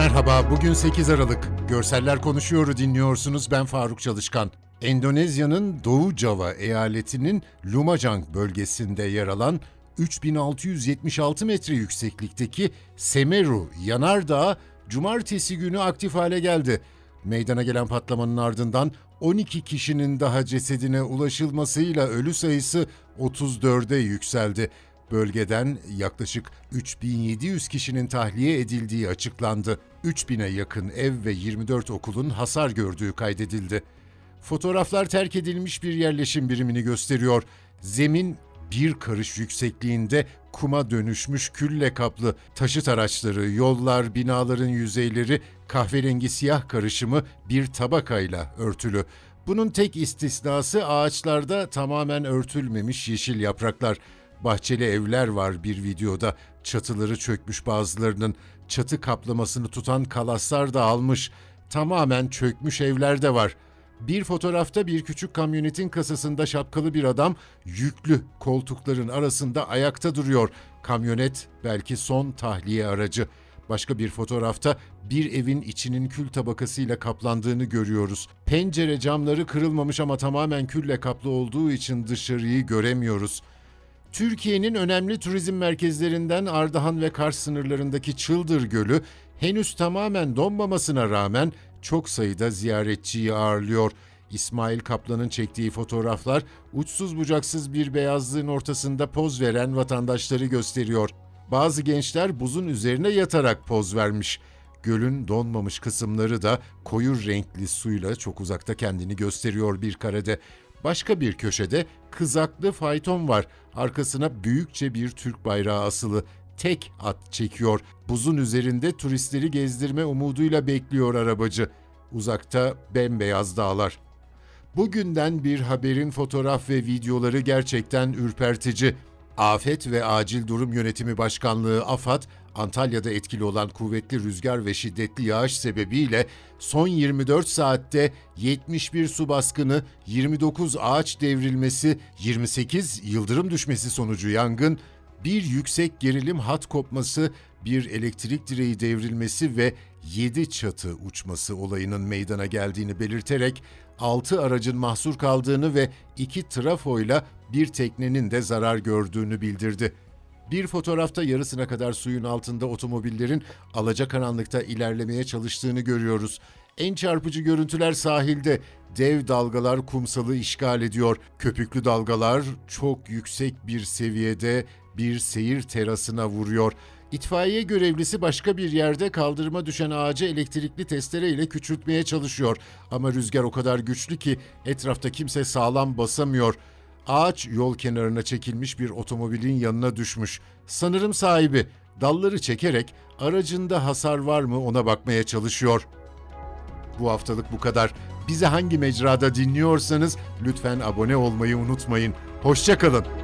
Merhaba, bugün 8 Aralık. Görseller Konuşuyor'u dinliyorsunuz. Ben Faruk Çalışkan. Endonezya'nın Doğu Java eyaletinin Lumajang bölgesinde yer alan 3676 metre yükseklikteki Semeru yanardağı cumartesi günü aktif hale geldi. Meydana gelen patlamanın ardından 12 kişinin daha cesedine ulaşılmasıyla ölü sayısı 34'e yükseldi. Bölgeden yaklaşık 3700 kişinin tahliye edildiği açıklandı. 3000'e yakın ev ve 24 okulun hasar gördüğü kaydedildi. Fotoğraflar terk edilmiş bir yerleşim birimini gösteriyor. Zemin bir karış yüksekliğinde kuma dönüşmüş külle kaplı taşıt araçları, yollar, binaların yüzeyleri kahverengi siyah karışımı bir tabakayla örtülü. Bunun tek istisnası ağaçlarda tamamen örtülmemiş yeşil yapraklar. Bahçeli evler var bir videoda. Çatıları çökmüş bazılarının. Çatı kaplamasını tutan kalaslar da almış. Tamamen çökmüş evler de var. Bir fotoğrafta bir küçük kamyonetin kasasında şapkalı bir adam yüklü koltukların arasında ayakta duruyor. Kamyonet belki son tahliye aracı. Başka bir fotoğrafta bir evin içinin kül tabakasıyla kaplandığını görüyoruz. Pencere camları kırılmamış ama tamamen külle kaplı olduğu için dışarıyı göremiyoruz. Türkiye'nin önemli turizm merkezlerinden Ardahan ve Kars sınırlarındaki Çıldır Gölü henüz tamamen donmamasına rağmen çok sayıda ziyaretçiyi ağırlıyor. İsmail Kaplan'ın çektiği fotoğraflar uçsuz bucaksız bir beyazlığın ortasında poz veren vatandaşları gösteriyor. Bazı gençler buzun üzerine yatarak poz vermiş. Gölün donmamış kısımları da koyu renkli suyla çok uzakta kendini gösteriyor bir karede. Başka bir köşede kızaklı fayton var. Arkasına büyükçe bir Türk bayrağı asılı. Tek at çekiyor. Buzun üzerinde turistleri gezdirme umuduyla bekliyor arabacı. Uzakta bembeyaz dağlar. Bugünden bir haberin fotoğraf ve videoları gerçekten ürpertici. Afet ve Acil Durum Yönetimi Başkanlığı AFAD, Antalya'da etkili olan kuvvetli rüzgar ve şiddetli yağış sebebiyle son 24 saatte 71 su baskını, 29 ağaç devrilmesi, 28 yıldırım düşmesi sonucu yangın, bir yüksek gerilim hat kopması, bir elektrik direği devrilmesi ve 7 çatı uçması olayının meydana geldiğini belirterek 6 aracın mahsur kaldığını ve 2 trafoyla bir teknenin de zarar gördüğünü bildirdi. Bir fotoğrafta yarısına kadar suyun altında otomobillerin alacakaranlıkta ilerlemeye çalıştığını görüyoruz. En çarpıcı görüntüler sahilde. Dev dalgalar kumsalı işgal ediyor. Köpüklü dalgalar çok yüksek bir seviyede bir seyir terasına vuruyor. İtfaiye görevlisi başka bir yerde kaldırıma düşen ağacı elektrikli testere ile küçültmeye çalışıyor. Ama rüzgar o kadar güçlü ki etrafta kimse sağlam basamıyor. Ağaç yol kenarına çekilmiş bir otomobilin yanına düşmüş. Sanırım sahibi dalları çekerek aracında hasar var mı ona bakmaya çalışıyor. Bu haftalık bu kadar. Bizi hangi mecrada dinliyorsanız lütfen abone olmayı unutmayın. Hoşçakalın.